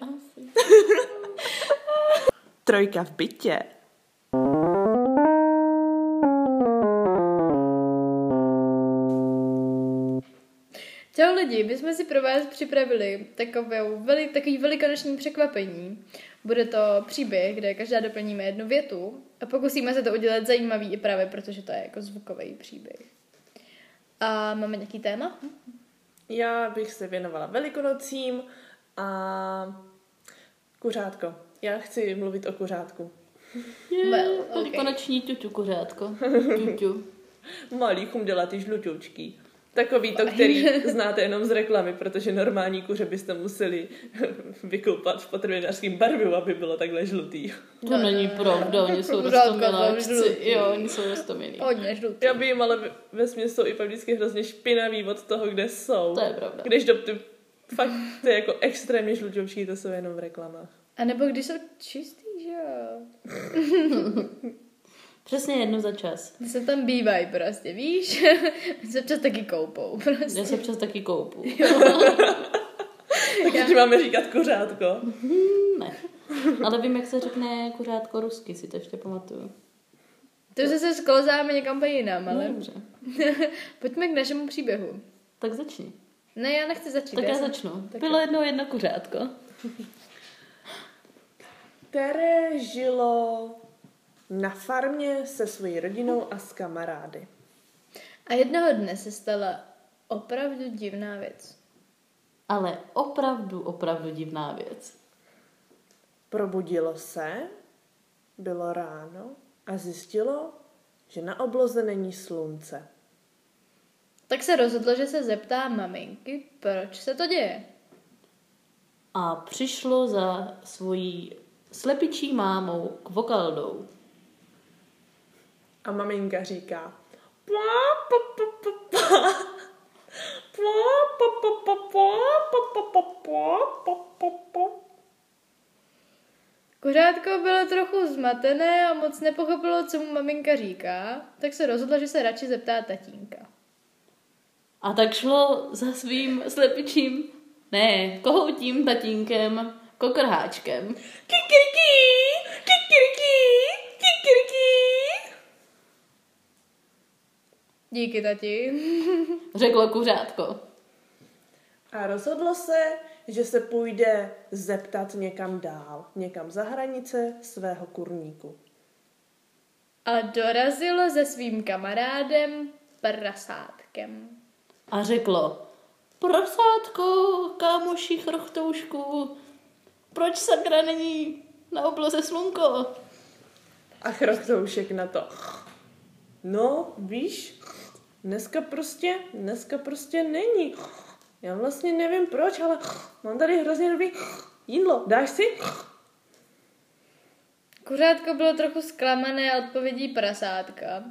Asi. Trojka v bytě. Čau lidi, my jsme si pro vás připravili takovou veli, takový velikonoční překvapení. Bude to příběh, kde každá doplníme jednu větu a pokusíme se to udělat zajímavý i právě, protože to je jako zvukový příběh. A máme nějaký téma? Já bych se věnovala velikonocím a kuřátko. Já chci mluvit o kuřátku. Well, okay. koneční ťuťu kuřátko. Ťuťu. Malý chumdělatý žluťoučký. Takový to, který znáte jenom z reklamy, protože normální kuře byste museli vykoupat v potravinářském barvivu, aby bylo takhle žlutý. To No, není no. pravda, oni jsou žlutý. Jo, oni jsou rostomilí. Hodně žlutý. Já vím, ale ve- jsou i pak vždycky hrozně špinavý od toho, kde jsou. To je pravda. Když do ty, fakt, to je jako extrémně žluťoučký, to jsou jenom v reklamách. A nebo když jsou čistý, že jo? Přesně jednu za čas. Ty se tam bývají prostě, víš? se občas taky koupou, prostě. Já se občas taky koupu. Takže ti máme říkat kuřátko. Ne. Ale vím, jak se řekne kuřátko rusky, si to ještě pamatuju. To už se sklozáme někam jinam, ale... No, dobře. Pojďme k našemu příběhu. Tak začni. Ne, já nechci začít. Tak já jsem- začnu. Tak Bylo jednou jedno kuřátko. které žilo na farmě se svojí rodinou a s kamarády. A jednoho dne se stala opravdu divná věc. Ale opravdu, opravdu divná věc. Probudilo se, bylo ráno a zjistilo, že na obloze není slunce. Tak se rozhodlo, že se zeptá maminky, proč se to děje. A přišlo za svojí slepičí mámou k vokaldou. A maminka říká. Kuřátko bylo trochu zmatené a moc nepochopilo, co mu maminka říká, tak se rozhodlo, že se radši zeptá tatínka. A tak šlo za svým slepičím, ne, kohoutím tatínkem, kokrháčkem. Kikiriki, Díky, tati. Řeklo kuřátko. A rozhodlo se, že se půjde zeptat někam dál, někam za hranice svého kurníku. A dorazilo se svým kamarádem prasátkem. A řeklo, prosátko, kámoši chrochtoušku, proč sakra není na obloze slunko? A chrochtoušek na to. No, víš, dneska prostě, dneska prostě není. Já vlastně nevím proč, ale mám tady hrozně dobrý jídlo. Dáš si? Kuřátko bylo trochu zklamané odpovědí prasátka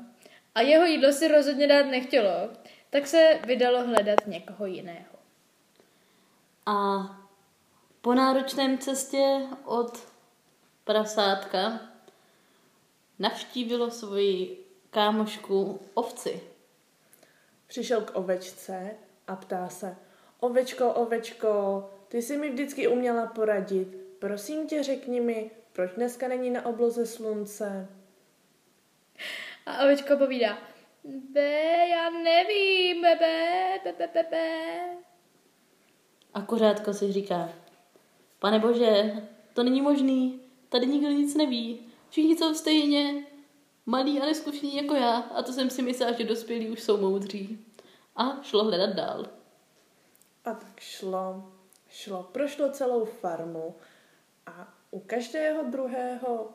a jeho jídlo si rozhodně dát nechtělo, tak se vydalo hledat někoho jiného. A po náročném cestě od prasátka navštívilo svoji kámošku ovci. Přišel k ovečce a ptá se. Ovečko, ovečko, ty jsi mi vždycky uměla poradit. Prosím tě, řekni mi, proč dneska není na obloze slunce? A ovečko povídá, be, já nevím, bebe, bebe, bebe. A kuřátko si říká, pane bože, to není možný, tady nikdo nic neví, všichni jsou stejně malí a neskušení jako já a to jsem si myslela, že dospělí už jsou moudří. A šlo hledat dál. A tak šlo, šlo, prošlo celou farmu a u každého druhého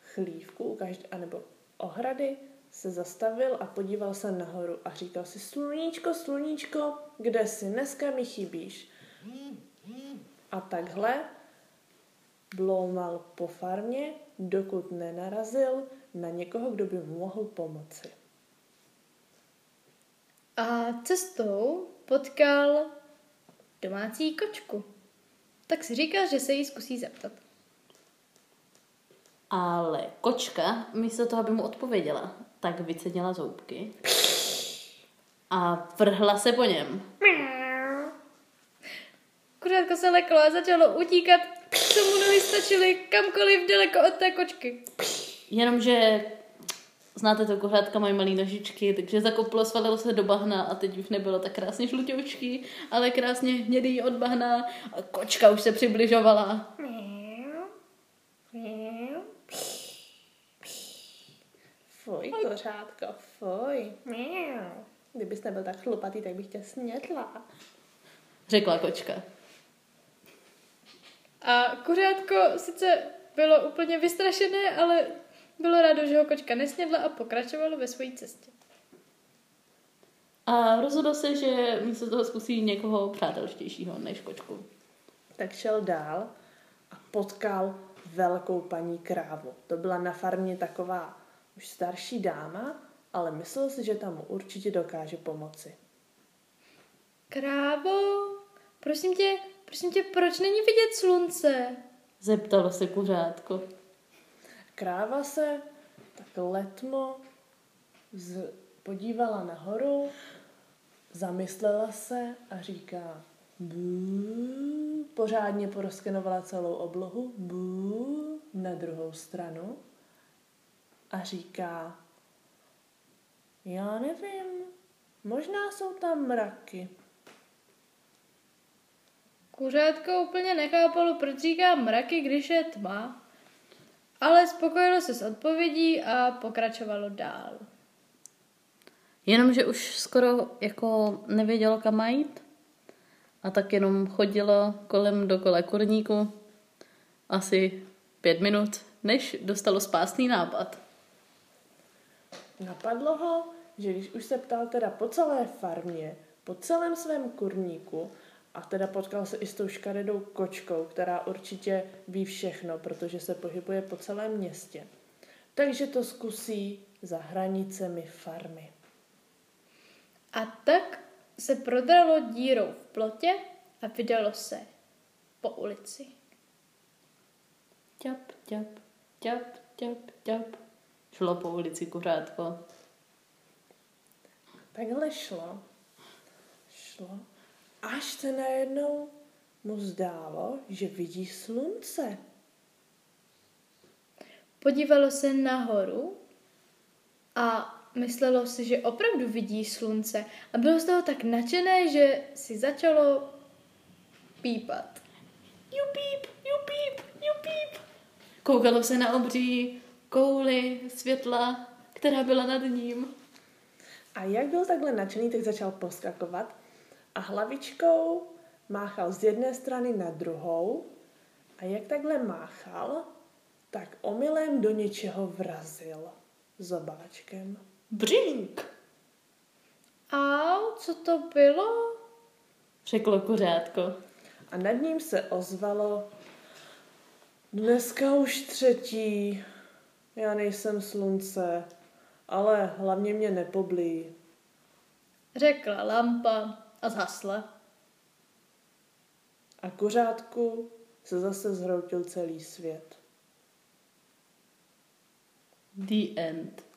chlívku, u každé, anebo ohrady, se zastavil a podíval se nahoru a říkal si, sluníčko, sluníčko, kde jsi, dneska mi chybíš. A takhle bloumal po farmě, dokud nenarazil na někoho, kdo by mu mohl pomoci. A cestou potkal domácí kočku. Tak si říkal, že se jí zkusí zeptat. Ale kočka, místo toho, aby mu odpověděla, tak vycenila zoubky a vrhla se po něm. Kuřátko se leklo a začalo utíkat, co mu nohy stačily kamkoliv daleko od té kočky. Jenomže znáte to, kuřátka mají malé nožičky, takže zakoplo, svalilo se do bahna a teď už nebylo tak krásně žlutěučký, ale krásně hnědý od bahna a kočka už se přibližovala. Fuj, kořátko, fuj. Kdybys nebyl tak chlupatý, tak bych tě snědla. Řekla kočka. A kuřátko sice bylo úplně vystrašené, ale bylo rádo, že ho kočka nesnědla a pokračovalo ve své cestě. A rozhodl se, že místo toho zkusí někoho přátelštějšího než kočku. Tak šel dál a potkal velkou paní krávu. To byla na farmě taková už starší dáma, ale myslel si, že tam mu určitě dokáže pomoci. Krávo, prosím tě, prosím tě, proč není vidět slunce? Zeptalo se kuřátko. Kráva se tak letmo z, podívala nahoru, zamyslela se a říká bů, pořádně poroskenovala celou oblohu, bů, na druhou stranu a říká já nevím, možná jsou tam mraky. Kuřátko úplně nechápalo, proč říká mraky, když je tma, ale spokojilo se s odpovědí a pokračovalo dál. Jenomže už skoro jako nevědělo, kam má jít. A tak jenom chodilo kolem dokola kurníku asi pět minut, než dostalo spásný nápad. Napadlo ho, že když už se ptal teda po celé farmě, po celém svém kurníku a teda potkal se i s tou škaredou kočkou, která určitě ví všechno, protože se pohybuje po celém městě. Takže to zkusí za hranicemi farmy. A tak se prodralo dírou v plotě a vydalo se po ulici. Ťap, ťap, ťap, ťap, ťap. Šlo po ulici kuřátko. Takhle šlo, šlo, až se najednou mu zdálo, že vidí slunce. Podívalo se nahoru a myslelo si, že opravdu vidí slunce a bylo z toho tak nadšené, že si začalo pípat. Jupíp, jupíp, jupíp. Koukalo se na obří kouli světla, která byla nad ním. A jak byl takhle nadšený, tak začal poskakovat a hlavičkou máchal z jedné strany na druhou a jak takhle máchal, tak omylem do něčeho vrazil zobáčkem. Brink, A co to bylo? řeklo kuřátko. A nad ním se ozvalo Dneska už třetí. Já nejsem slunce, ale hlavně mě nepoblí. Řekla lampa a zhasla. A kuřátku se zase zhroutil celý svět. The end.